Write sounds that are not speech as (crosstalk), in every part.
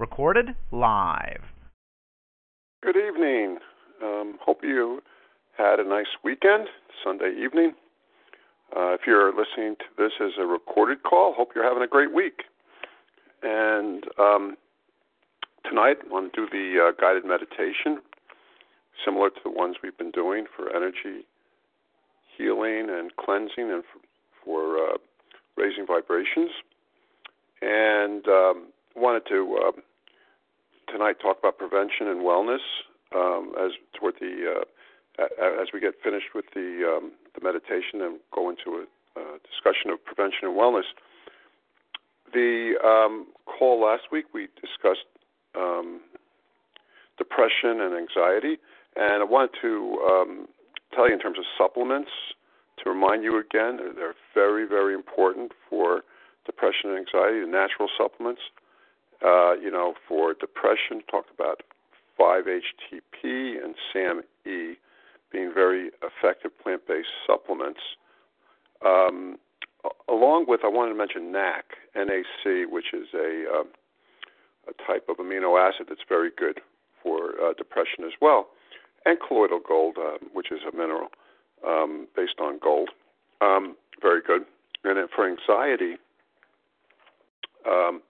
Recorded live. Good evening. Um, hope you had a nice weekend, Sunday evening. Uh, if you're listening to this as a recorded call, hope you're having a great week. And um, tonight, I want to do the uh, guided meditation, similar to the ones we've been doing for energy healing and cleansing and for, for uh, raising vibrations. And um, wanted to uh, tonight talk about prevention and wellness um, as toward the uh, as we get finished with the um, the meditation and go into a, discussion of prevention and wellness. The um, call last week we discussed um, depression and anxiety, and I wanted to um, tell you in terms of supplements to remind you again they're very very important for depression and anxiety. The natural supplements, uh, you know, for depression, talk about 5-HTP and SAM-E being very effective plant-based supplements. Um, along with, I wanted to mention NAC, NAC, which is a, uh, a type of amino acid that's very good for uh, depression as well, and colloidal gold, uh, which is a mineral um, based on gold, um, very good. And then for anxiety, um,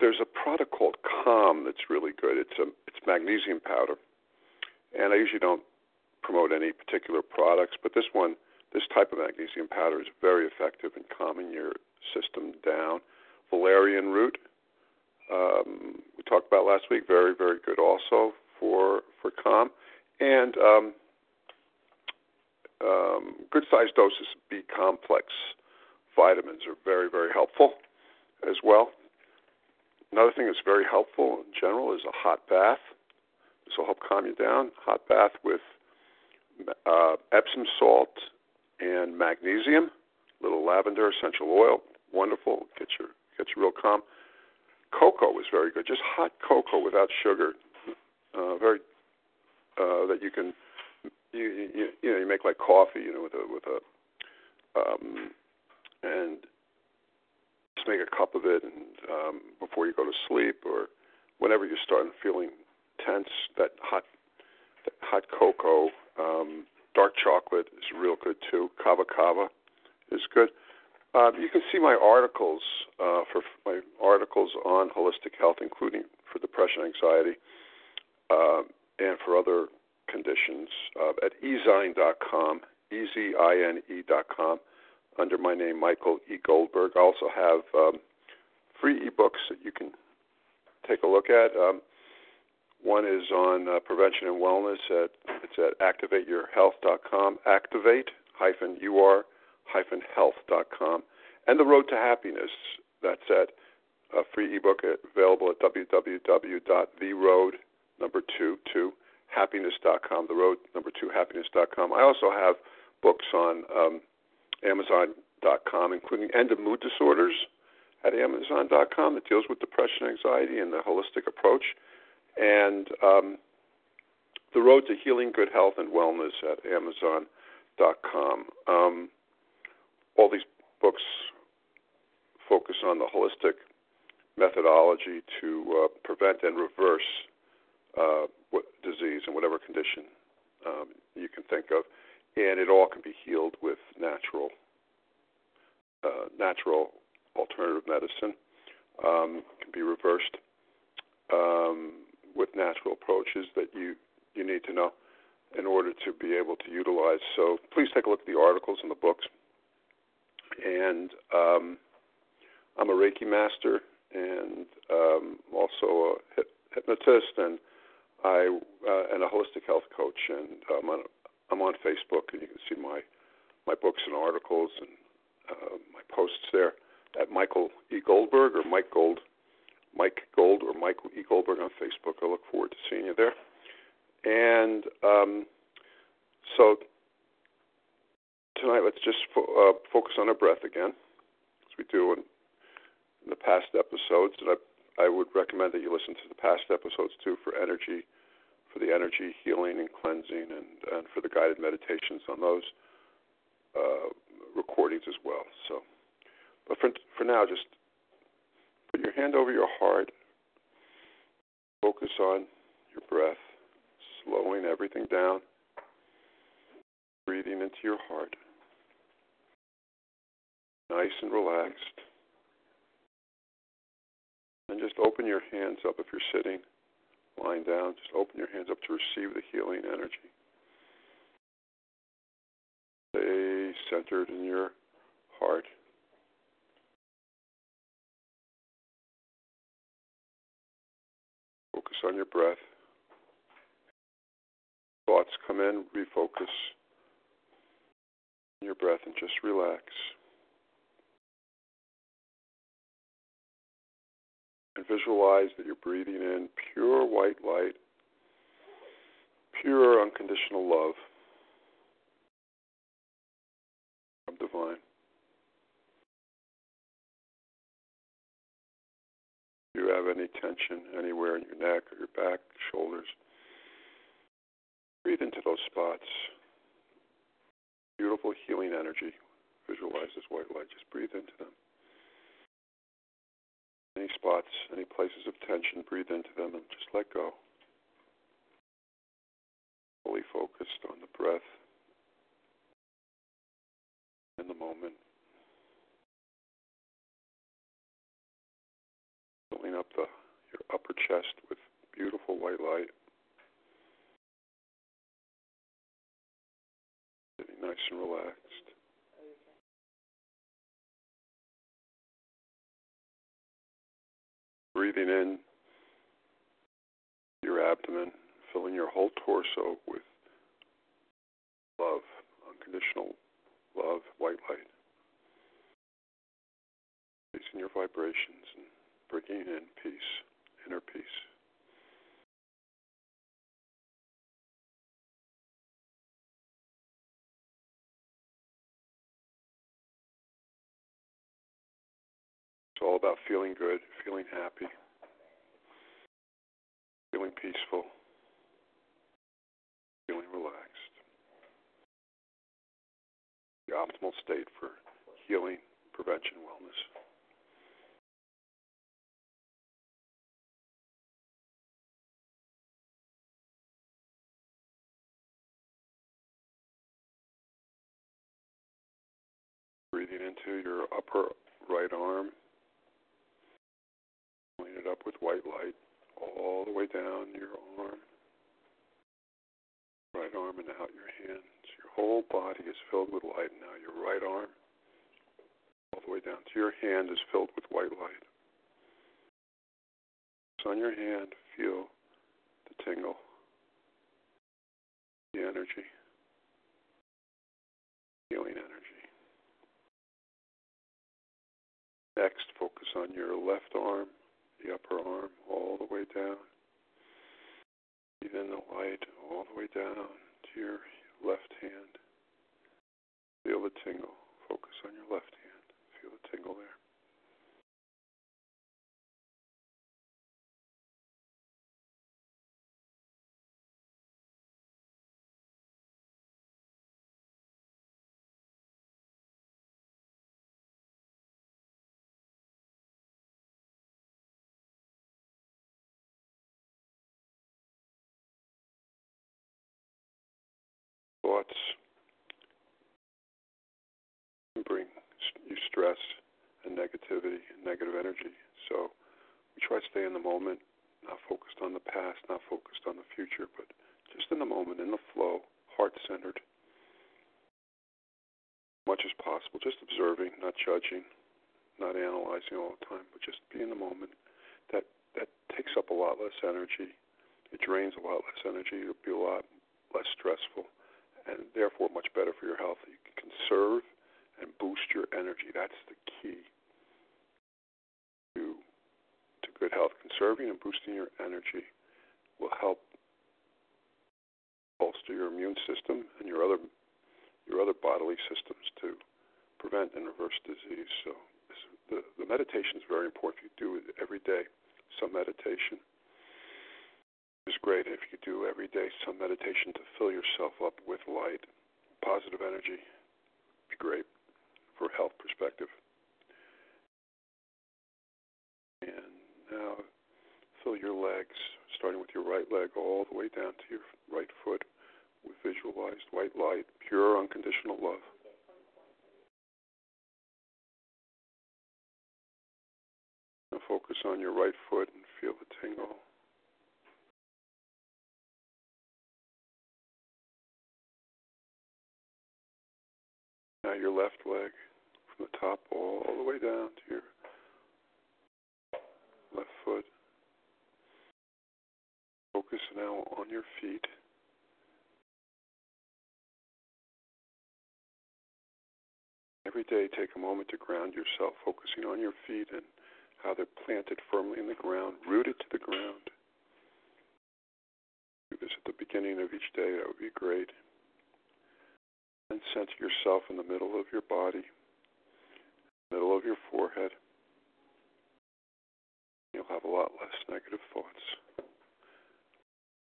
there's a product called Calm that's really good. It's a it's magnesium powder, and I usually don't promote any particular products, but this one, this type of magnesium powder is very effective in calming your system down. Valerian root, um, we talked about last week, very very good also for for calm, and um, um, good sized doses of B complex vitamins are very very helpful as well. Another thing that's very helpful in general is a hot bath. This will help calm you down. Hot bath with uh, Epsom salt and magnesium, little lavender essential oil, wonderful. Get your get you real calm. Cocoa is very good. Just hot cocoa without sugar, uh, very uh, that you can you, you you know you make like coffee, you know, with a with a um, and just make a cup of it and um, before you go to sleep or whenever you're starting feeling tense, that hot that hot cocoa, um, dark chocolate is real good too. Kava kava is good. Uh, you can see my articles uh, for my articles on holistic health, including for depression, anxiety, uh, and for other conditions uh, at ezine.com, E-Z-I-N-E.com under my name, Michael E. Goldberg. I also have um, free ebooks that you can take a look at. Um, one is on uh, prevention and wellness. At, it's at activateyourhealth.com, activate hyphen ur hyphen health.com. And the road to happiness. That's at a free ebook available at www.theroad number two to happiness.com. The road number two happiness.com. I also have books on um, Amazon.com, including End of Mood Disorders at Amazon.com that deals with depression, anxiety, and the holistic approach, and um, The Road to Healing, Good Health, and Wellness at Amazon.com. Um, all these books focus on the holistic methodology to uh, prevent and reverse uh, disease and whatever condition um, you can think of and it all can be healed with natural uh, natural alternative medicine. Um, can be reversed um, with natural approaches that you you need to know in order to be able to utilize. So please take a look at the articles and the books. And um, I'm a Reiki master and um, also a hypnotist and I uh, and a holistic health coach, and um, I'm on Facebook, and you can see my my books and articles and my posts there at Michael E. Goldberg or Mike Gold, Mike Gold or Michael E. Goldberg on Facebook. I look forward to seeing you there. And um, so tonight, let's just fo- uh, focus on our breath again, as we do in, in the past episodes. And I, I would recommend that you listen to the past episodes too for energy, for the energy healing and cleansing, and, and for the guided meditations on those uh, recordings as well. So, but for for now, just put your hand over your heart. Focus on your breath, slowing everything down, breathing into your heart nice and relaxed. And just open your hands up if you're sitting, lying down. Just open your hands up to receive the healing energy. Stay centered in your heart. Focus on your breath. Thoughts come in, refocus your breath and just relax. And visualize that you're breathing in pure white light, pure unconditional love from divine. If you have any tension anywhere in your neck or your back, shoulders, breathe into those spots. Beautiful healing energy. Visualize this white light. Just breathe into them any spots, any places of tension, breathe into them and just let go. Fully focused on the breath in the moment. Filling up the your upper chest with beautiful white light. Getting nice and relaxed. Breathing in your abdomen, filling your whole torso with love, unconditional love, white light. Increasing your vibrations and bringing in peace, inner peace. It's all about feeling good, feeling happy, feeling peaceful, feeling relaxed. The optimal state for healing, prevention, wellness. Breathing into your upper right arm it up with white light all the way down your arm, right arm, and out your hands. Your whole body is filled with light. Now your right arm, all the way down to your hand, is filled with white light. So on your hand, feel the tingle, the energy, healing energy. Next, focus on your left arm the upper arm all the way down. Even the light all the way down to your left hand. Feel the tingle. Focus on your left hand. Feel the tingle there. Stress and negativity and negative energy. So we try to stay in the moment, not focused on the past, not focused on the future, but just in the moment, in the flow, heart centered, much as possible, just observing, not judging, not analyzing all the time, but just be in the moment. That that takes up a lot less energy. It drains a lot less energy. It'll be a lot less stressful and therefore much better for your health. You can conserve and boost your energy. That's the key to to good health. Conserving and boosting your energy will help bolster your immune system and your other your other bodily systems to prevent and reverse disease. So this, the the meditation is very important. If you do it every day, some meditation is great. If you do every day some meditation to fill yourself up with light, positive energy, be great for health perspective. And now fill your legs, starting with your right leg all the way down to your right foot with visualized white light, pure unconditional love. Now focus on your right foot and feel the tingle. Now your left leg from the top all the way down to your left foot. Focus now on your feet. Every day, take a moment to ground yourself, focusing on your feet and how they're planted firmly in the ground, rooted to the ground. Do this at the beginning of each day, that would be great. And center yourself in the middle of your body, middle of your forehead. You'll have a lot less negative thoughts.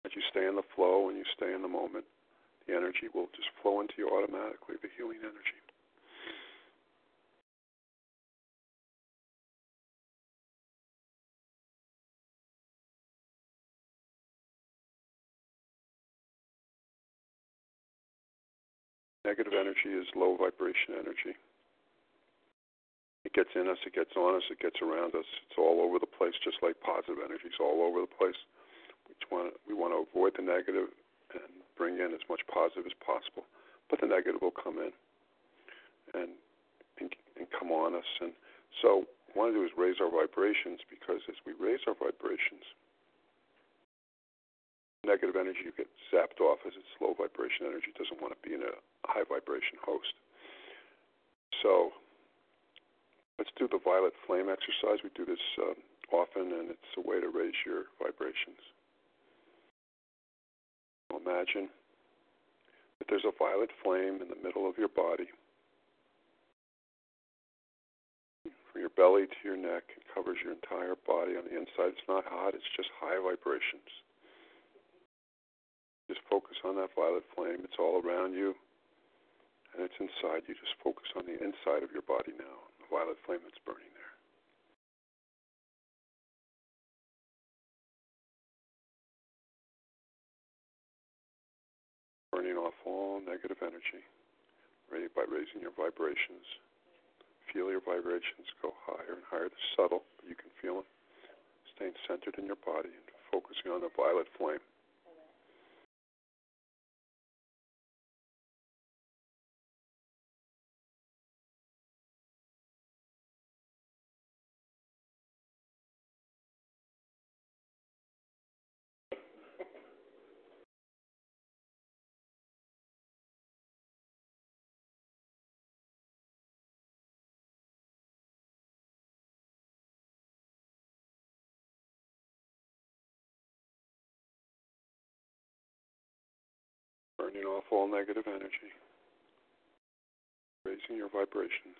As you stay in the flow and you stay in the moment, the energy will just flow into you automatically, the healing energy. Negative energy is low vibration energy. It gets in us, it gets on us, it gets around us. It's all over the place, just like positive energy is all over the place. We want to, we want to avoid the negative and bring in as much positive as possible. But the negative will come in and and, and come on us. And so, what I want to do is raise our vibrations because as we raise our vibrations, negative energy you get zapped off as it's low vibration energy doesn't want to be in a high vibration host. So let's do the violet flame exercise. We do this uh, often, and it's a way to raise your vibrations. Imagine that there's a violet flame in the middle of your body. From your belly to your neck, it covers your entire body. On the inside, it's not hot, it's just high vibrations. Just focus on that violet flame. It's all around you and it's inside you. Just focus on the inside of your body now, violet flame that's burning there. Burning off all negative energy by raising your vibrations. Feel your vibrations go higher and higher. They're subtle, but you can feel them. Staying centered in your body and focusing on the violet flame. Off all negative energy, raising your vibrations.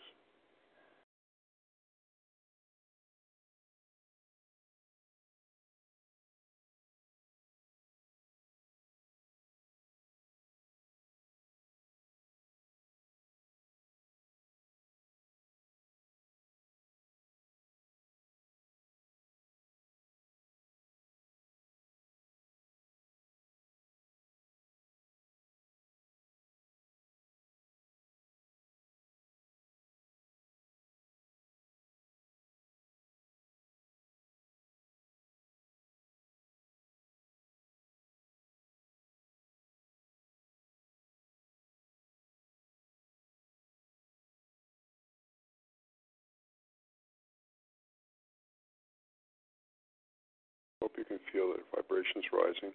Hope you can feel that vibrations rising.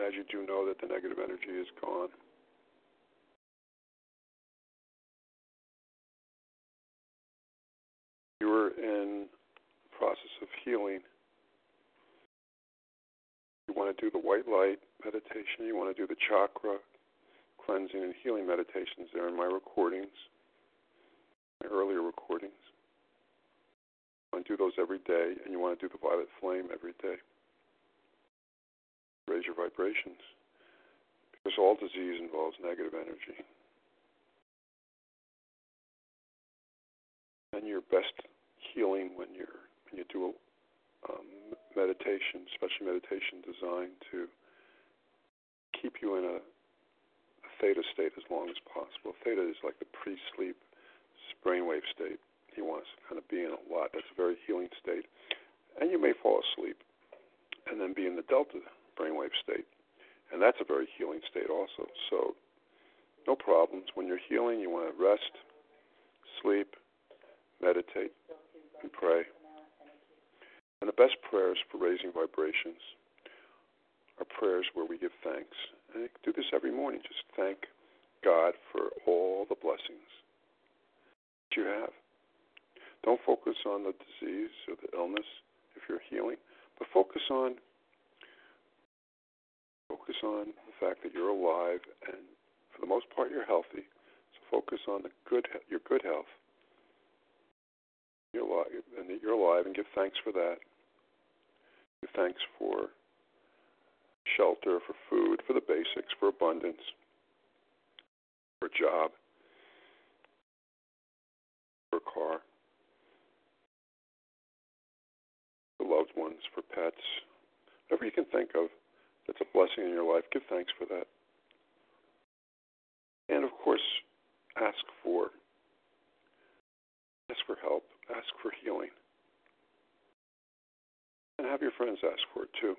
As you do know that the negative energy is gone. You are in the process of healing. You want to do the white light meditation. You want to do the chakra cleansing and healing meditations there in my recordings, my earlier recordings. Want to do those every day, and you want to do the violet flame every day. Raise your vibrations. Because all disease involves negative energy. And your best healing when you're when you do um, meditation, especially meditation designed to keep you in a, a theta state as long as possible. Theta is like the pre-sleep brainwave state. He wants to kind of be in a lot. That's a very healing state. And you may fall asleep and then be in the delta brainwave state. And that's a very healing state also. So no problems. When you're healing, you want to rest, sleep, meditate, and pray. And the best prayers for raising vibrations are prayers where we give thanks. And you do this every morning. Just thank God for all the blessings that you have. Don't focus on the disease or the illness if you're healing, but focus on focus on the fact that you're alive and for the most part you're healthy. So focus on the good your good health you're alive, and that you're alive, and give thanks for that. Give thanks for shelter, for food, for the basics, for abundance, for a job, for a car, for loved ones, for pets, whatever you can think of that's a blessing in your life. Give thanks for that. And of course, ask for ask for help ask for healing. And have your friends ask for it too.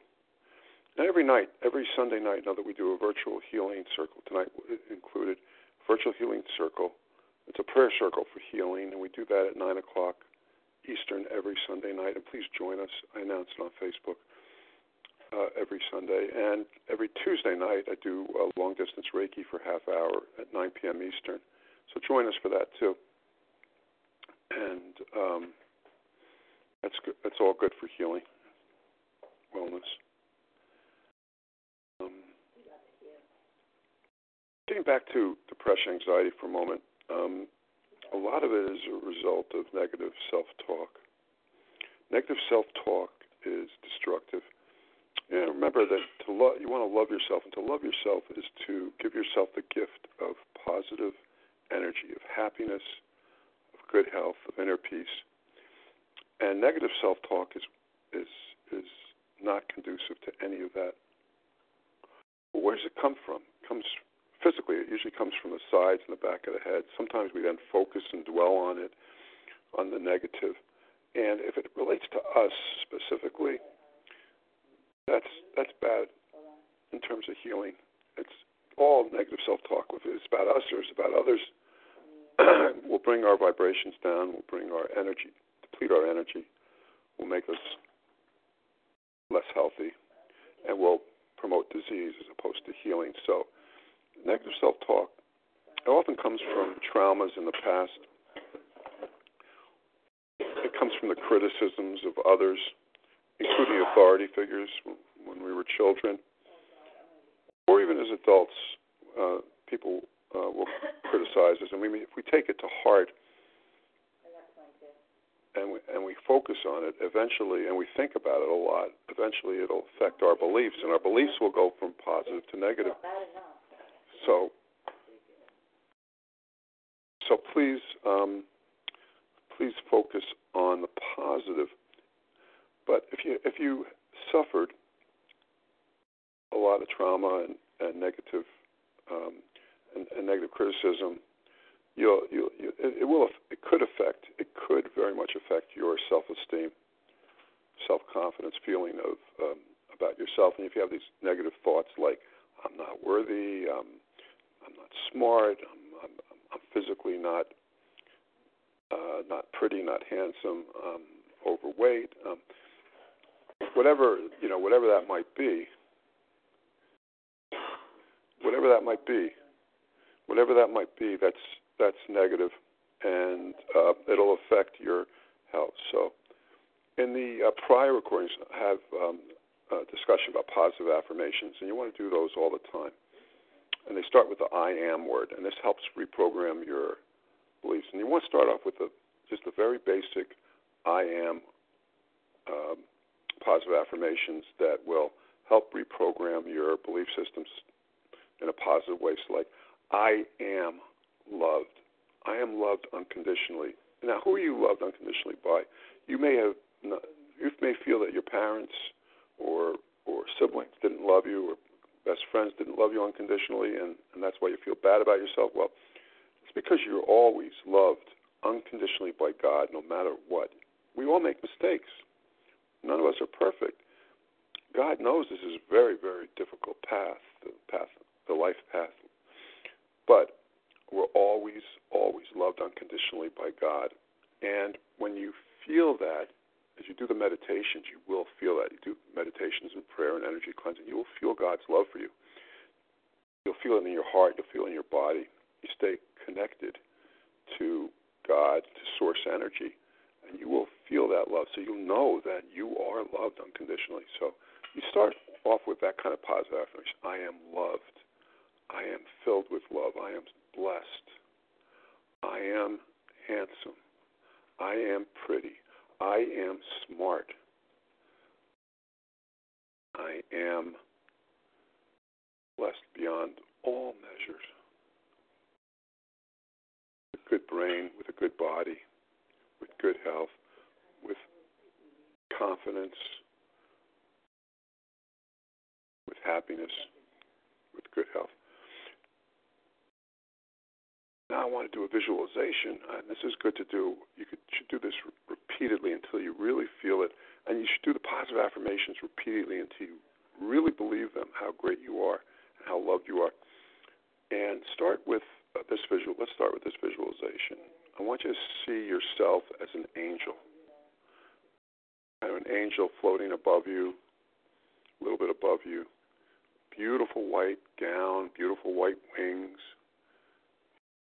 And every night, every Sunday night, now that we do a virtual healing circle, tonight included, virtual healing circle. It's a prayer circle for healing, and we do that at 9 o'clock Eastern every Sunday night. And please join us. I announce it on Facebook uh, every Sunday. And every Tuesday night, I do a long distance Reiki for half hour at 9 p.m. Eastern. So join us for that too and um, that's good. That's all good for healing, wellness. Um, getting back to depression, anxiety for a moment. Um, a lot of it is a result of negative self-talk. Negative self-talk is destructive. And remember that to love, you want to love yourself, and to love yourself is to give yourself the gift of positive energy, of happiness, of good health, of inner peace. And negative self-talk is is is not conducive to any of that. Where does it come from? It comes physically. It usually comes from the sides and the back of the head. Sometimes we then focus and dwell on it, on the negative. And if it relates to us specifically, that's that's bad in terms of healing. It's all negative self-talk. If it's about us or it's about others, (clears throat) we'll bring our vibrations down, We'll bring our energy, deplete our energy, will make us less healthy, and will promote disease as opposed to healing. So, negative self talk often comes from traumas in the past. It comes from the criticisms of others, including authority figures when we were children, or even as adults. Uh, people uh, will criticize us, and we if we take it to heart and we, and we focus on it, eventually, and we think about it a lot, eventually it'll affect our beliefs, and our beliefs will go from positive to negative. So, so please, um, please focus on the positive. But if you if you suffered a lot of trauma and, and negative um, and, and negative criticism, you'll, you'll, you, it, it will, it could affect, it could very much affect your self-esteem, self-confidence, feeling of um, about yourself. And if you have these negative thoughts like, "I'm not worthy," um, "I'm not smart," "I'm, I'm, I'm physically not uh, not pretty, not handsome," um, overweight, um, whatever you know, whatever that might be, whatever that might be, whatever that might be, that's that's negative, and uh, it'll affect your health. So, in the uh, prior recordings, I have um, a discussion about positive affirmations, and you want to do those all the time. And they start with the I am word, and this helps reprogram your beliefs. And you want to start off with a, just a very basic I am um, positive affirmations that will help reprogram your belief systems in a positive way. So, like, I am loved. I am loved unconditionally. Now, who are you loved unconditionally by? You may have, not, you may feel that your parents or or siblings didn't love you, or best friends didn't love you unconditionally, and and that's why you feel bad about yourself. Well, it's because you're always loved unconditionally by God, no matter what. We all make mistakes. None of us are perfect. God knows this is a very, very difficult path, the path, the life path. But we're always, always loved unconditionally by God. And when you feel that, as you do the meditations, you will feel that. You do meditations and prayer and energy cleansing, you will feel God's love for you. You'll feel it in your heart, you'll feel it in your body. You stay connected to God, to source energy, and you will feel that love. So you'll know that you are loved unconditionally. So you start off with that kind of positive affirmation I am loved. I am filled with love. I am blessed. I am handsome. I am pretty. I am smart. I am blessed beyond all measures. With a good brain, with a good body, with good health, with confidence, with happiness, with good health. Now I want to do a visualization, and this is good to do. You could, should do this re- repeatedly until you really feel it, and you should do the positive affirmations repeatedly until you really believe them, how great you are, and how loved you are. And start with uh, this visual. Let's start with this visualization. I want you to see yourself as an angel, kind of an angel floating above you, a little bit above you. Beautiful white gown, beautiful white wings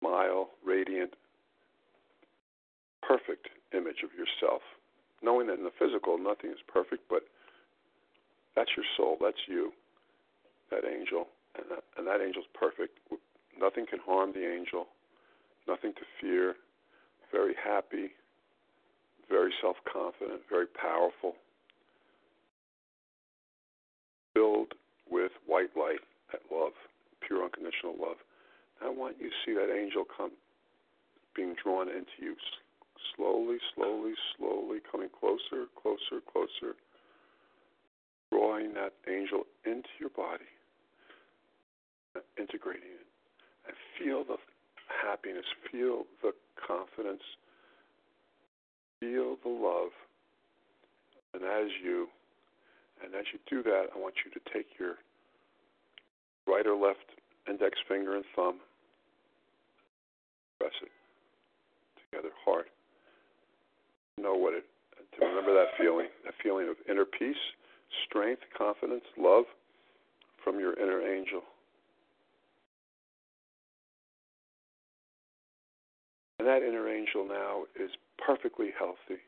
smile, radiant, perfect image of yourself. Knowing that in the physical, nothing is perfect, but that's your soul, that's you, that angel, and that, and that angel's perfect. Nothing can harm the angel, nothing to fear, very happy, very self confident, very powerful, filled with white light, that love, pure unconditional love. I want you to see that angel come, being drawn into you, slowly, slowly, slowly, coming closer, closer, closer, drawing that angel into your body, integrating it, and feel the happiness, feel the confidence, feel the love. And as you and as you do that, I want you to take your right or left index finger and thumb It together hard. Know what it, to remember that feeling, that feeling of inner peace, strength, confidence, love from your inner angel. And that inner angel now is perfectly healthy.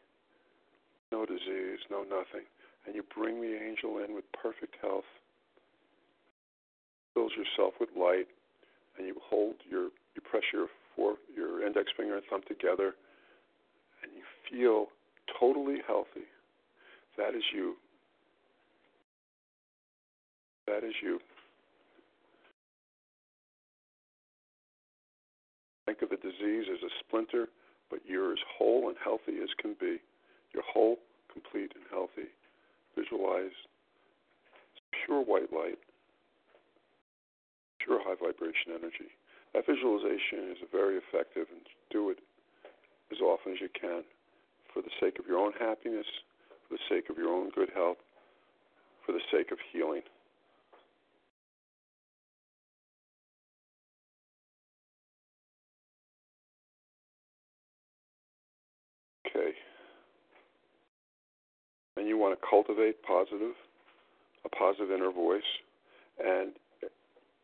No disease, no nothing. And you bring the angel in with perfect health. Fills yourself with light, and you hold your, you press your for your index finger and thumb together, and you feel totally healthy. That is you. That is you. Think of the disease as a splinter, but you're as whole and healthy as can be. You're whole, complete, and healthy. Visualize pure white light, pure high vibration energy. That visualization is very effective, and do it as often as you can for the sake of your own happiness, for the sake of your own good health, for the sake of healing. Okay. And you want to cultivate positive, a positive inner voice, and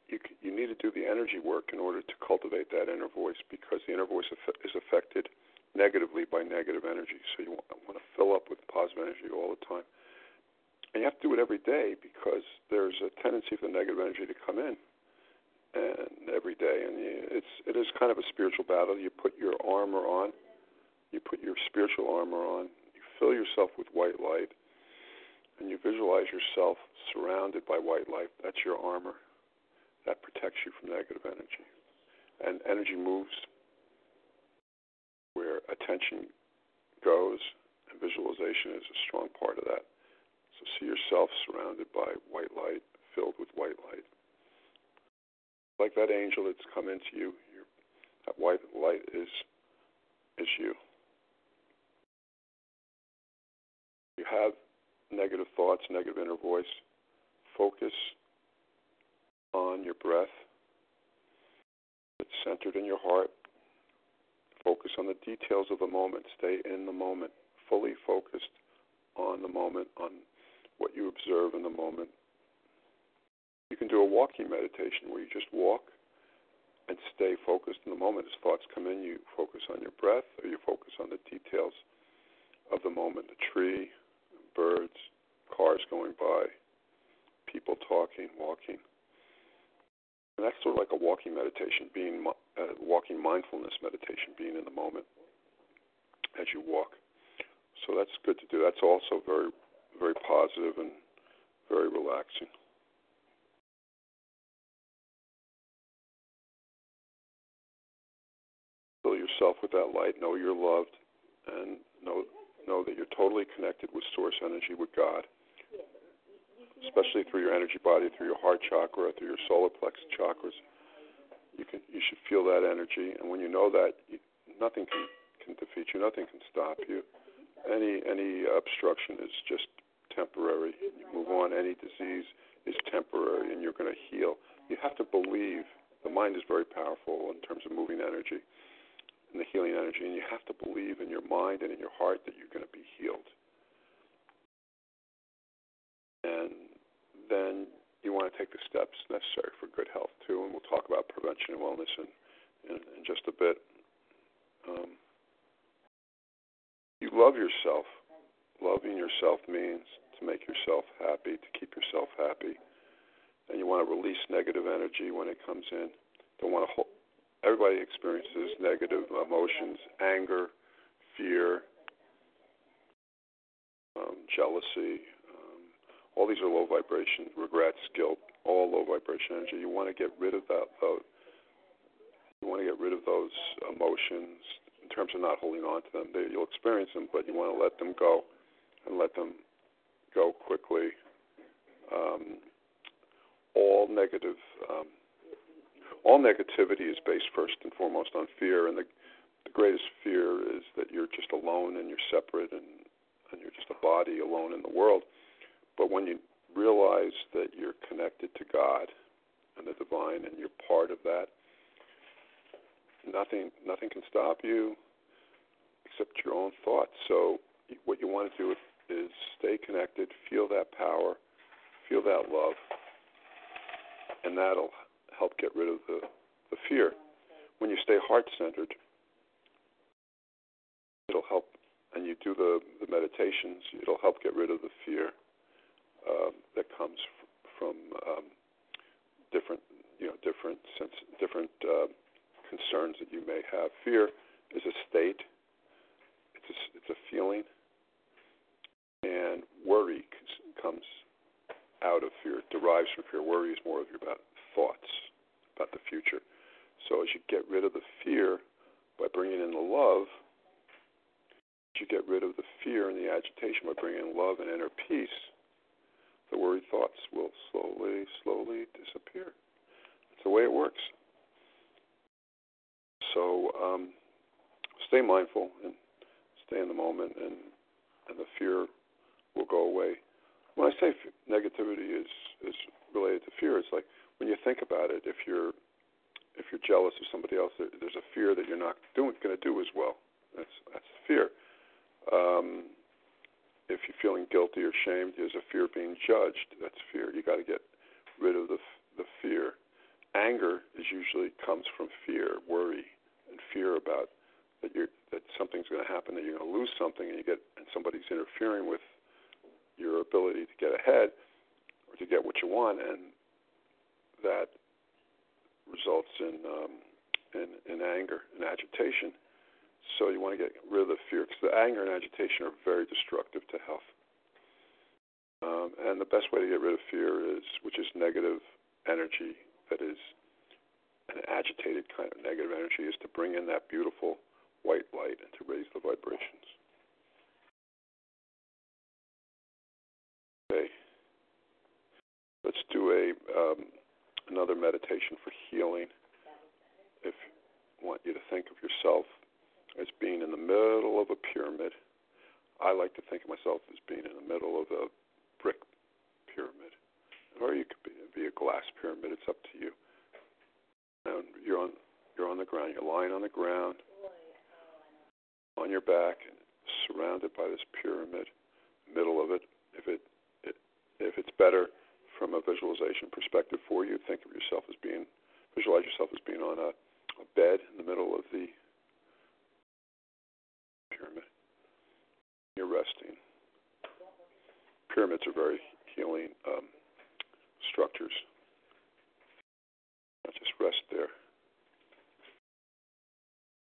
you you need to do the energy work in order to cultivate that inner voice because the inner voice is affected negatively by negative energy. So you want, want to fill up with positive energy all the time. And you have to do it every day because there's a tendency for the negative energy to come in and every day and it's it is kind of a spiritual battle. You put your armor on, you put your spiritual armor on, you fill yourself with white light and you visualize yourself surrounded by white light. That's your armor. That protects you from negative energy. And energy moves where attention goes, and visualization is a strong part of that. So see yourself surrounded by white light, filled with white light. Like that angel that's come into you, that white light is is you. You have negative thoughts, negative inner voice. Focus on your breath. It's centered in your heart. Focus on the details of the moment. Stay in the moment, fully focused on the moment, on what you observe in the moment. You can do a walking meditation where you just walk and stay focused in the moment. As thoughts come in, you focus on your breath or you focus on the details of the moment the tree, birds, cars going by, people talking, walking. And that's sort of like a walking meditation, being uh, walking mindfulness meditation, being in the moment as you walk. So that's good to do. That's also very, very positive and very relaxing. Fill yourself with that light. Know you're loved, and know know that you're totally connected with source energy, with God especially through your energy body, through your heart chakra, through your solar plexus chakras. You can you should feel that energy, and when you know that, you, nothing can can defeat you, nothing can stop you. Any any obstruction is just temporary. You move on. Any disease is temporary, and you're going to heal. You have to believe. The mind is very powerful in terms of moving energy and the healing energy, and you have to believe in your mind and in your heart that you're going to be healed. Then you want to take the steps necessary for good health too. And we'll talk about prevention and wellness in, in, in just a bit. Um, you love yourself. Loving yourself means to make yourself happy, to keep yourself happy, and you want to release negative energy when it comes in. Don't want to hold. Everybody experiences negative emotions, anger, fear, um, jealousy, all these are low vibration, regrets, guilt, all low vibration energy. You want to get rid of that. Though. You want to get rid of those emotions in terms of not holding on to them. They, you'll experience them, but you want to let them go and let them go quickly. Um, all negative, um, all negativity is based first and foremost on fear, and the, the greatest fear is that you're just alone and you're separate and, and you're just a body alone in the world. But when you realize that you're connected to God and the divine and you're part of that, nothing nothing can stop you except your own thoughts. So what you want to do is stay connected, feel that power, feel that love, and that'll help get rid of the, the fear. When you stay heart centered, it'll help, and you do the, the meditations, it'll help get rid of the fear uh, that comes f- from um, different, you know, different sense, different uh, concerns that you may have. Fear is a state. It's a, it's a feeling, and worry comes out of fear, derives from fear. Worry is more of your about thoughts about the future. So as you get rid of the fear by bringing in the love, you get rid of the fear and the agitation by bringing in love and inner peace the worried thoughts will slowly, slowly disappear. That's the way it works. So um, stay mindful and stay in the moment, and and the fear will go away. When I say negativity is is related to fear, it's like when you think about it. If you're if you're jealous of somebody else, there, there's a fear that you're not going to do as well. That's that's fear. Um, if you're feeling guilty or shamed, there's a fear of being judged. That's fear. You got to get rid of the the fear. Anger is usually comes from fear, worry, and fear about that you're that something's going to happen, that you're going to lose something, and you get and somebody's interfering with your ability to get ahead or to get what you want, and that results in um, in, in anger and agitation. So you want to get rid of the fear because the anger and agitation are very destructive to health. Um, and the best way to get rid of fear is, which is negative energy, that is an agitated kind of negative energy, is to bring in that beautiful white light and to raise the vibrations. Okay. Let's do a um, another meditation for healing. If I want you to think of yourself as being in the middle of a pyramid, I like to think of myself as being in the middle of a brick pyramid, or you could be, be a glass pyramid. It's up to you. And you're on you're on the ground. You're lying on the ground, on your back, surrounded by this pyramid. Middle of it. If it, it if it's better from a visualization perspective for you, think of yourself as being visualize yourself as being on a, a bed in the middle of the pyramid. You're resting. Pyramids are very healing um, structures. Now just rest there.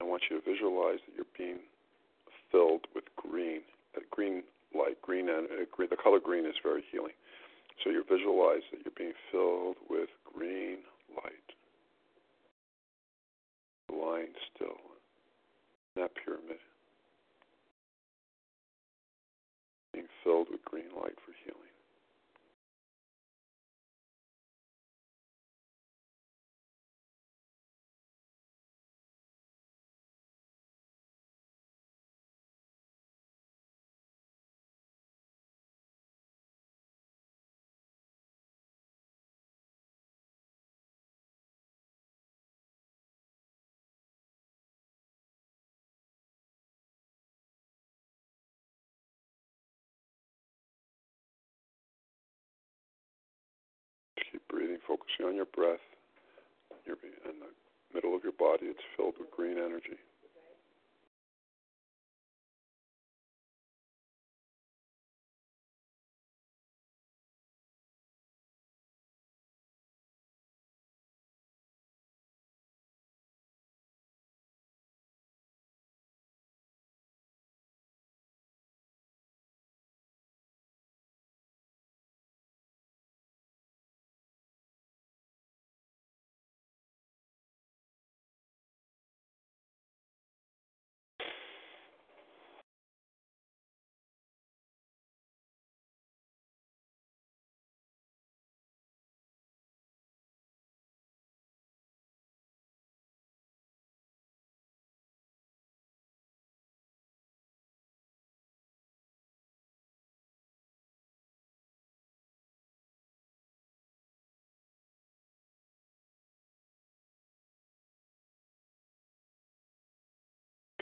I want you to visualize that you're being filled with green, that green light, green and uh, green, the color green is very healing. So you visualize that you're being filled with green light, lying still in that pyramid, breathing, focusing on your breath. You're in the middle of your body. It's filled with green energy.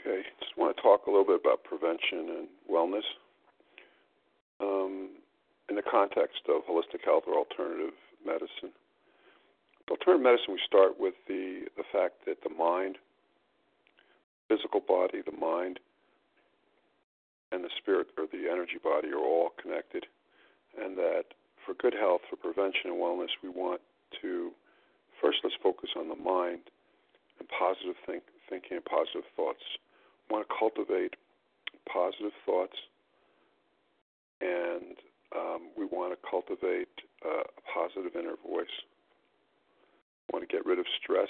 Okay, just want to talk a little bit about prevention and wellness um, in the context of holistic health or alternative medicine. Alternative medicine, we start with the, the fact that the mind, physical body, the mind, and the spirit or the energy body are all connected, and that for good health, for prevention and wellness, we want to first let's focus on the mind and positive think, thinking and positive thoughts want to cultivate positive thoughts, and um, we want to cultivate uh, a positive inner voice. We want to get rid of stress,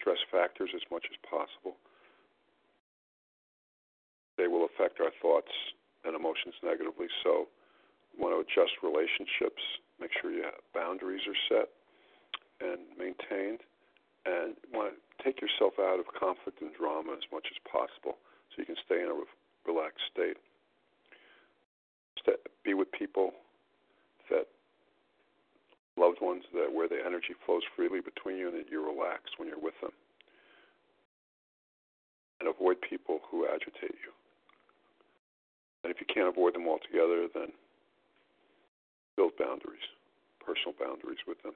stress factors as much as possible. They will affect our thoughts and emotions negatively. So, we want to adjust relationships, make sure you have boundaries are set and maintained, and want to take yourself out of conflict and drama as much as possible so you can stay in a re- relaxed state. Be with people that loved ones that where the energy flows freely between you and that you're relaxed when you're with them. And avoid people who agitate you. And if you can't avoid them altogether, then build boundaries, personal boundaries with them.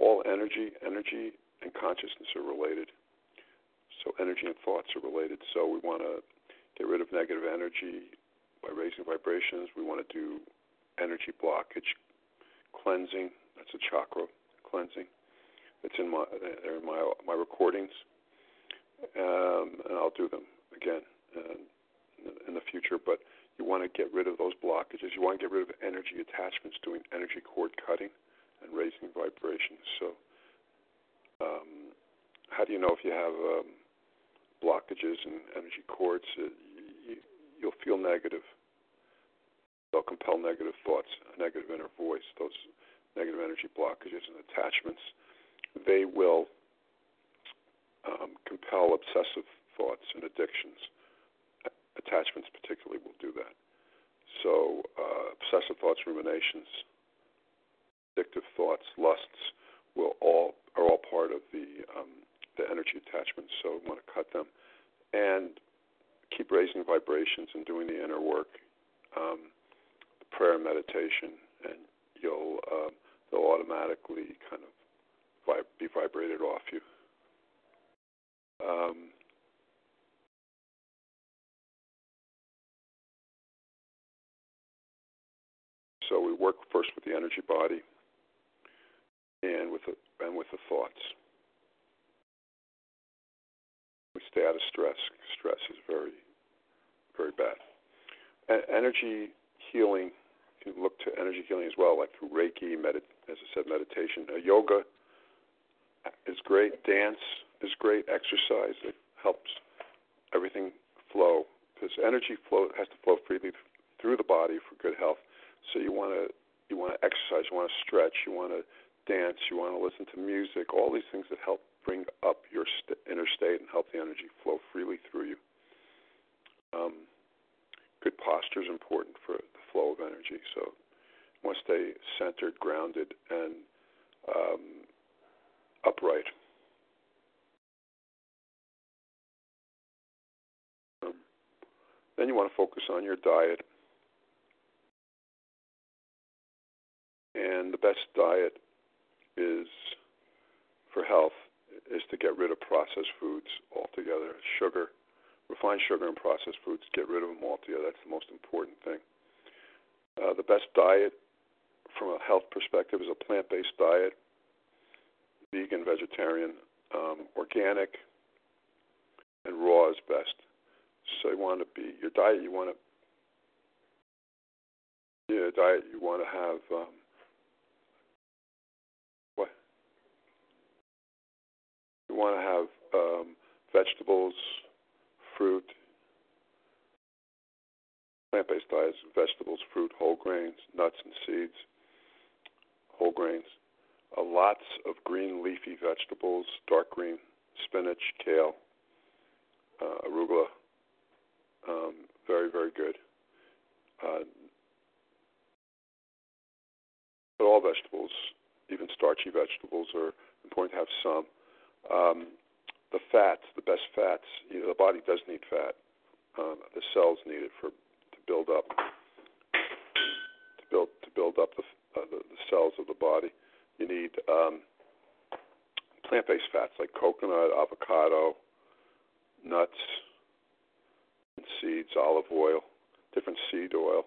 All energy, energy and consciousness are related. So energy and thoughts are related. So we want to get rid of negative energy by raising vibrations. We want to do energy blockage cleansing. That's a chakra cleansing. It's in my in my my recordings, um, and I'll do them again uh, in the future. But you want to get rid of those blockages. You want to get rid of energy attachments, doing energy cord cutting, and raising vibrations. So, um, how do you know if you have um, blockages and energy cords? Uh, you, you'll feel negative. They'll compel negative thoughts, a negative inner voice. Those negative energy blockages and attachments they will um, compel obsessive thoughts and addictions. Attachments, particularly, will do that. So, uh, obsessive thoughts, ruminations, addictive thoughts, lusts, will all are all part of the um, the energy attachments. So, we want to cut them and keep raising vibrations and doing the inner work, um, prayer and meditation, and you'll uh, they'll automatically kind of be vibrated off you. Um, so we work first with the energy body and with the, and with the thoughts. We stay out of stress. Stress is very, very bad. energy healing, you can look to energy healing as well, like through Reiki, medit- as I said, meditation, uh, yoga is great. Dance is great. Exercise it helps everything flow because energy flow has to flow freely through the body for good health. So you want to you want to exercise, you want to stretch, you want to dance, you want to listen to music. All these things that help bring up your st- inner state and help the energy flow freely through you. Um, good posture is important for the flow of energy. So you want to stay centered, grounded, and um, upright. Um, then you want to focus on your diet. And the best diet is for health is to get rid of processed foods altogether. Sugar, refined sugar and processed foods, get rid of them altogether. That's the most important thing. Uh, the best diet from a health perspective is a plant based diet vegan, vegetarian, um, organic, and raw is best. So you want to be your diet. You want to your diet. You want to have um, what? You want to have um, vegetables, fruit, plant-based diets: vegetables, fruit, whole grains, nuts and seeds, whole grains uh, lots of green leafy vegetables, dark green, spinach, kale, uh, arugula. Um, very, very good. Uh, but all vegetables, even starchy vegetables, are important to have some. Um, the fats, the best fats, you know, the body does need fat. Um, the cells need it for to build up to build to build up the, uh, the, the cells of the body. You need um, plant based fats like coconut, avocado, nuts, and seeds, olive oil, different seed oil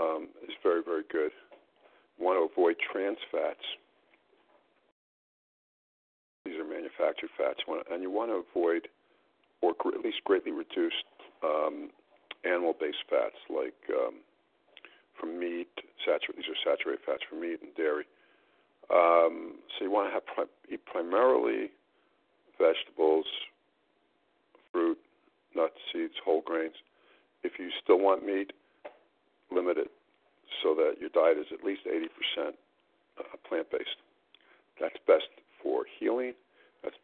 um, is very, very good. You want to avoid trans fats. Manufactured fats, and you want to avoid, or at least greatly reduced, um, animal-based fats like um, from meat. Saturate, these are saturated fats from meat and dairy. Um, so you want to have eat primarily vegetables, fruit, nuts, seeds, whole grains. If you still want meat, limit it so that your diet is at least 80% uh, plant based. That's best for healing. That's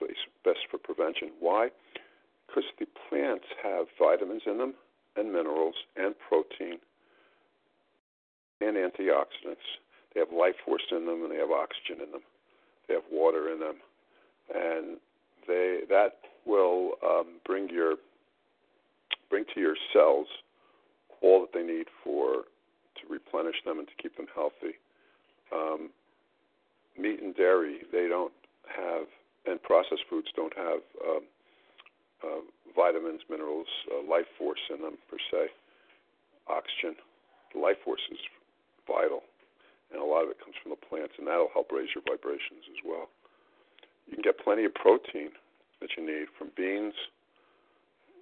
best for prevention. Why? Because the plants have vitamins in them, and minerals, and protein, and antioxidants they have life force in them, and they have oxygen in them. They have water in them, and they that will um, bring your bring to your cells all that they need for to replenish them and to keep them healthy. Um, meat and dairy, they don't have, and processed foods don't have um, vitamins, minerals, uh, life force in them per se, oxygen. The life force is vital, and a lot of it comes from the plants, and that'll help raise your vibrations as well. You can get plenty of protein that you need from beans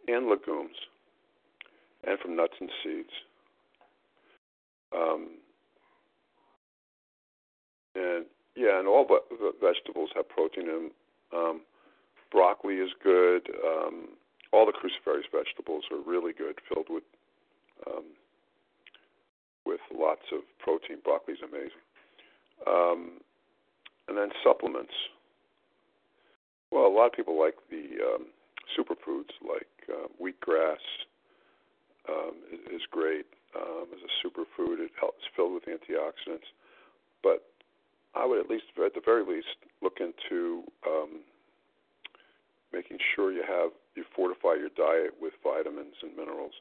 and legumes, and from nuts and seeds. Um, and yeah, and all the vegetables have protein in them. Um, broccoli is good. Um, all the cruciferous vegetables are really good, filled with um, with lots of protein. Broccoli is amazing. Um, and then supplements. Well, a lot of people like the um, superfoods like uh, wheatgrass um, is, great um, as a superfood. It helps, it's filled with antioxidants. But I would at least, at the very least, look into um, making sure you have you fortify your diet with vitamins and minerals.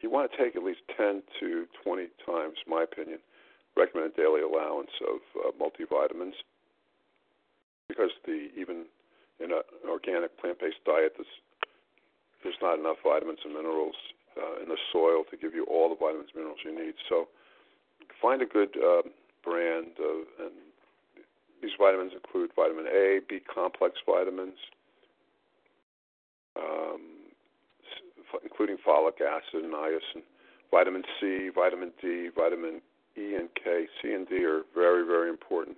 You want to take at least 10 to 20 times, my opinion, recommended daily allowance of uh, multivitamins because the even in an organic plant-based diet, there's, there's not enough vitamins and minerals uh, in the soil to give you all the vitamins and minerals you need. So find a good uh, brand, and these vitamins include vitamin A, B complex vitamins, um, including folic acid and niacin, vitamin C, vitamin D, vitamin E and K. C and D are very, very important.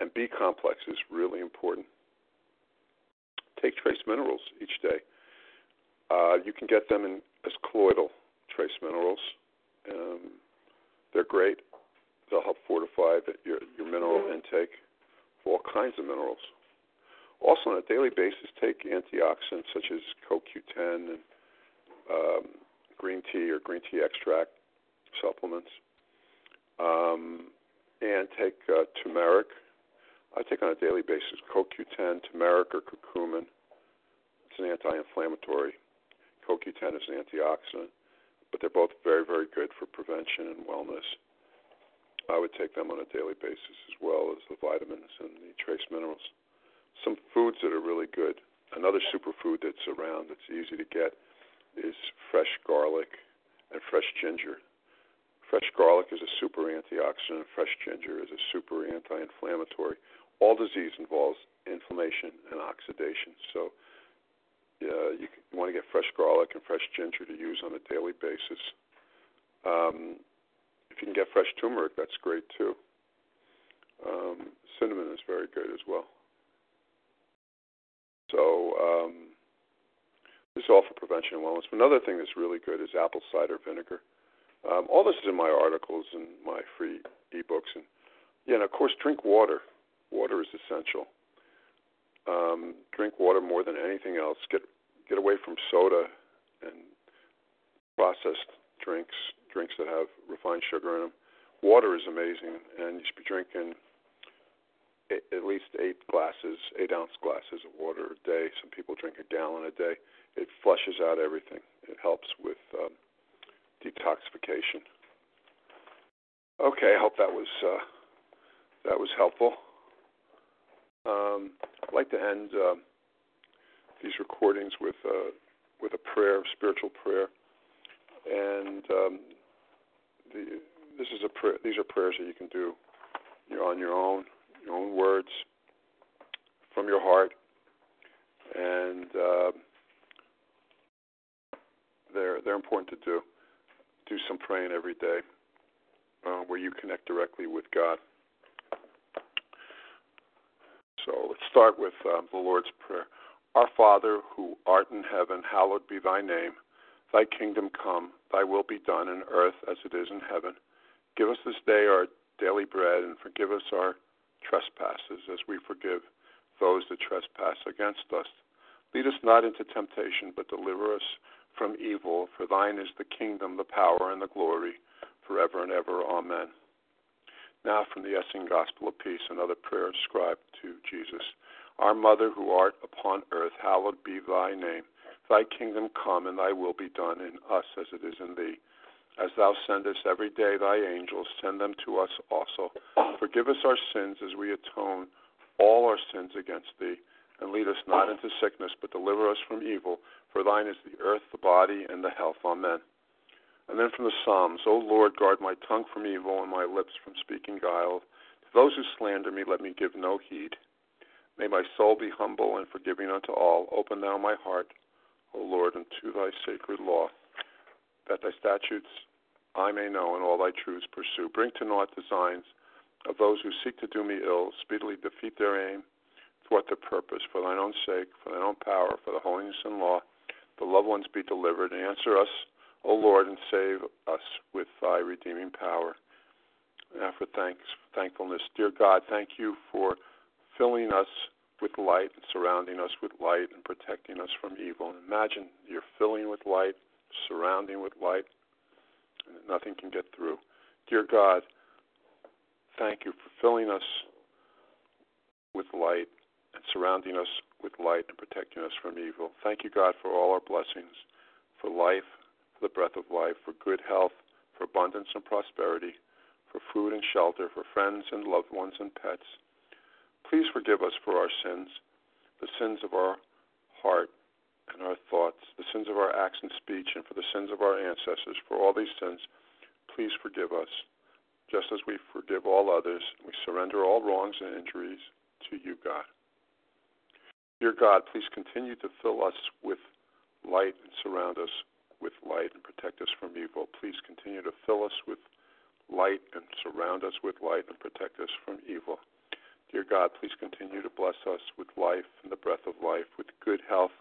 And B complex is really important. Take trace minerals each day. Uh, you can get them in as colloidal trace minerals. Um, they're great. They'll help fortify the, your, your mineral intake for all kinds of minerals. Also, on a daily basis, take antioxidants such as CoQ10 and um, green tea or green tea extract supplements, um, and take uh, turmeric. I take on a daily basis CoQ10, turmeric, or curcumin. It's an anti-inflammatory. CoQ10 is an antioxidant, but they're both very, very good for prevention and wellness. I would take them on a daily basis as well as the vitamins and the trace minerals some foods that are really good. Another superfood that's around that's easy to get is fresh garlic and fresh ginger. Fresh garlic is a super antioxidant. Fresh ginger is a super anti-inflammatory. All disease involves inflammation and oxidation. So uh, you, you want to get fresh garlic and fresh ginger to use on a daily basis. Um, if you can get fresh turmeric, that's great too. Um, cinnamon is very good as well. So um, this is all for prevention and wellness. Another thing that's really good is apple cider vinegar. Um, all this is in my articles and my free ebooks, and yeah, and of course, drink water. Water is essential. Um, drink water more than anything else. Get get away from soda and processed drinks, drinks that have refined sugar in them. Water is amazing, and you should be drinking at least eight glasses, eight ounce glasses of water a day. Some people drink a gallon a day. It flushes out everything. It helps with um, detoxification. Okay, I hope that was uh, that was helpful. Um, I'd like to end uh, these recordings with uh, with a prayer, spiritual prayer, and um, the, this is a prayer. These are prayers that you can do. You're on your own your own words from your heart, and uh, they're they're important to do. Do some praying every day, uh, where you connect directly with God. So let's start with uh, the Lord's Prayer. Our Father, who art in heaven, hallowed be thy name. Thy kingdom come, thy will be done in earth as it is in heaven. Give us this day our daily bread, and forgive us our trespasses as we forgive those that trespass against us. Lead us not into temptation, but deliver us from evil. For thine is the kingdom, the power, and the glory, forever and ever. Amen. Now, from the Essene Gospel of Peace, another prayer ascribed to Jesus. Our Mother, who art upon earth, hallowed be thy name. Thy kingdom come, and thy will be done in us as it is in thee. As thou sendest every day thy angels, send them to us also. Forgive us our sins as we atone all our sins against thee. And lead us not into sickness, but deliver us from evil. For thine is the earth, the body, and the health. Amen. And then from the Psalms, O Lord, guard my tongue from evil and my lips from speaking guile. To those who slander me, let me give no heed. May my soul be humble and forgiving unto all. Open thou my heart, O Lord, unto thy sacred law, that thy statutes I may know and all thy truths pursue. Bring to naught designs of those who seek to do me ill. Speedily defeat their aim, thwart their purpose. For thine own sake, for thine own power, for the holiness and law, the loved ones be delivered. And answer us, O Lord, and save us with thy redeeming power. Now for thanks, thankfulness. Dear God, thank you for filling us with light and surrounding us with light and protecting us from evil. Imagine you're filling with light, surrounding with light, and nothing can get through. Dear God, thank you for filling us with light and surrounding us with light and protecting us from evil. Thank you, God, for all our blessings, for life, for the breath of life, for good health, for abundance and prosperity, for food and shelter, for friends and loved ones and pets. Please forgive us for our sins, the sins of our heart and our thoughts, the sins of our acts and speech, and for the sins of our ancestors. For all these sins, please forgive us. Just as we forgive all others, we surrender all wrongs and injuries to you, God. Dear God, please continue to fill us with light and surround us with light and protect us from evil. Please continue to fill us with light and surround us with light and protect us from evil. Dear God, please continue to bless us with life and the breath of life, with good health,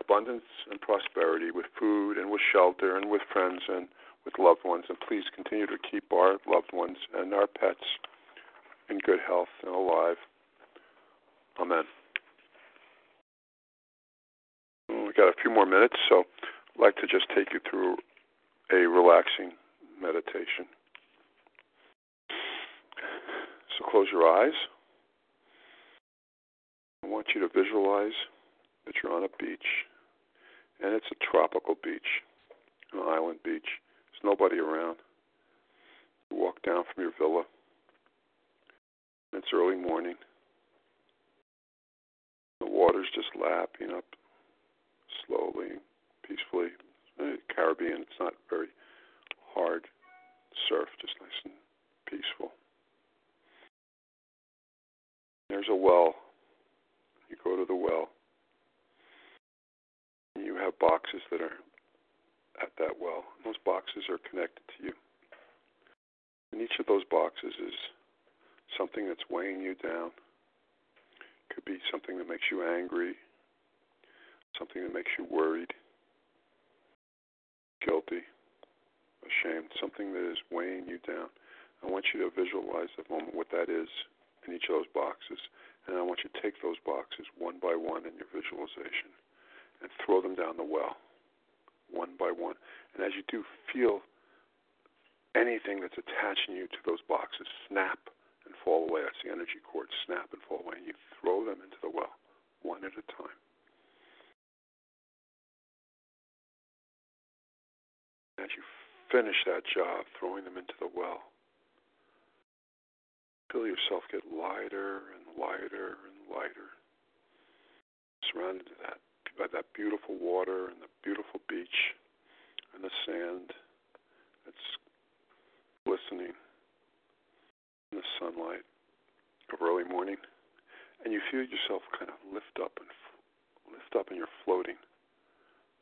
abundance and prosperity, with food and with shelter and with friends and with loved ones. And please continue to keep our loved ones and our pets in good health and alive. Amen. We've got a few more minutes, so I'd like to just take you through a relaxing meditation. So close your eyes. I want you to visualize that you're on a beach, and it's a tropical beach, an island beach. There's nobody around. You walk down from your villa. It's early morning. The water's just lapping up slowly, peacefully. Caribbean, it's not very hard surf, just nice and peaceful. There's a well. You go to the well. You have boxes that are at that well. Those boxes are connected to you. And each of those boxes is something that's weighing you down. Could be something that makes you angry, something that makes you worried, guilty, ashamed, something that is weighing you down. I want you to visualize the moment what that is in each of those boxes. And I want you to take those boxes one by one in your visualization and throw them down the well, one by one. And as you do, feel anything that's attaching you to those boxes snap and fall away. That's the energy cord snap and fall away. And you throw them into the well, one at a time. As you finish that job, throwing them into the well, feel yourself get lighter and lighter and lighter, surrounded to that, by that beautiful water and the beautiful beach and the sand that's glistening in the sunlight of early morning, and you feel yourself kind of lift up and lift up, and you're floating.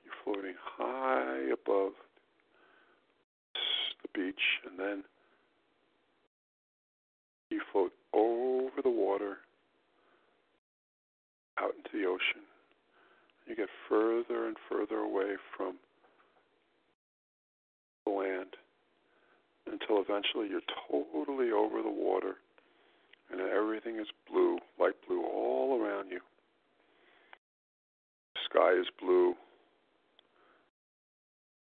You're floating high above the beach, and then you float over the water out into the ocean. You get further and further away from the land until eventually you're totally over the water and everything is blue, light blue all around you. The sky is blue.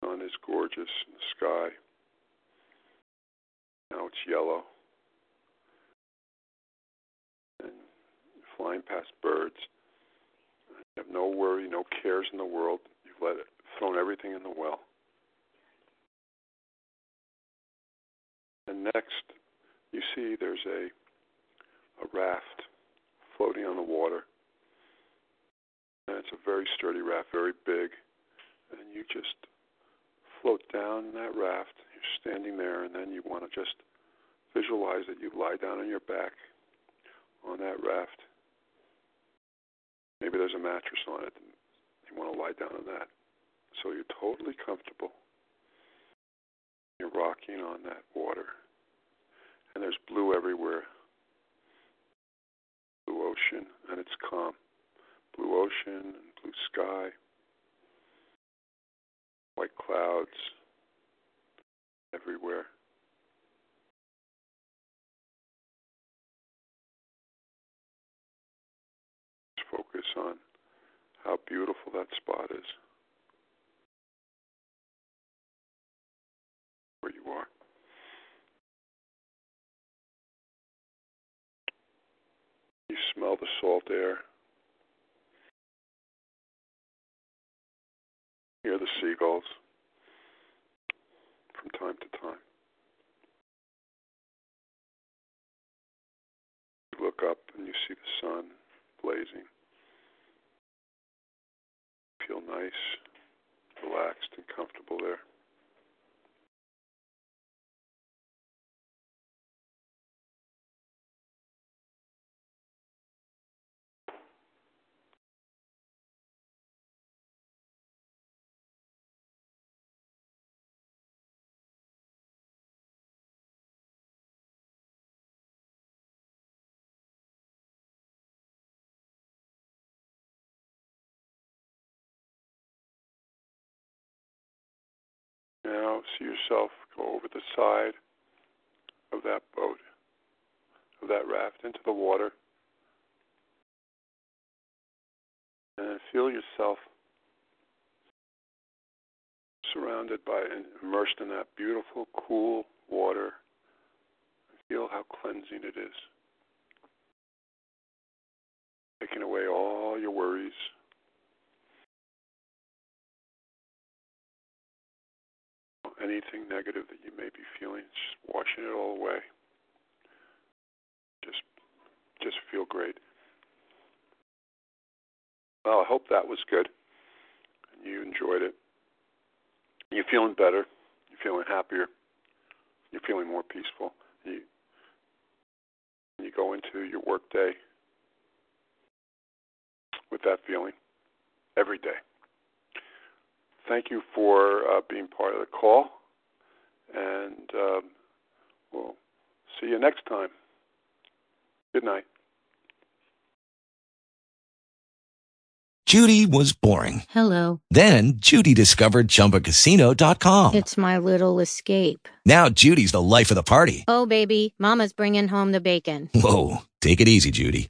Sun is gorgeous in the sky. Now it's yellow. And flying past birds. You have no worry, no cares in the world. You've let it, thrown everything in the well. And next, you see there's a a raft floating on the water. And it's a very sturdy raft, very big. And you just float down that raft. You're standing there, and then you want to just visualize that you lie down on your back on that raft. Maybe there's a mattress on it. And you want to lie down on that. So you're totally comfortable. You're rocking on that water. And there's blue everywhere. Blue ocean, and it's calm. Blue ocean and blue sky. White clouds everywhere. Focus on how beautiful that spot is. Where you are. You smell the salt air. Hear the seagulls from time to time. You look up and you see the sun blazing. Feel nice, relaxed, and comfortable there. Now see yourself go over the side of that boat, of that raft, into the water. And feel yourself surrounded by and immersed in that beautiful, cool water. Feel how cleansing it is. Taking away all your worries. Anything negative that you may be feeling, just washing it all away. Just just feel great. Well, I hope that was good. And you enjoyed it. You're feeling better. You're feeling happier. You're feeling more peaceful. You you go into your work day with that feeling every day thank you for uh, being part of the call, and um, we'll see you next time. Good night. Judy was boring. Hello. Then Judy discovered ChumbaCasino.com. It's my little escape. Now Judy's the life of the party. Oh, baby, Mama's bringing home the bacon. Whoa, take it easy, Judy.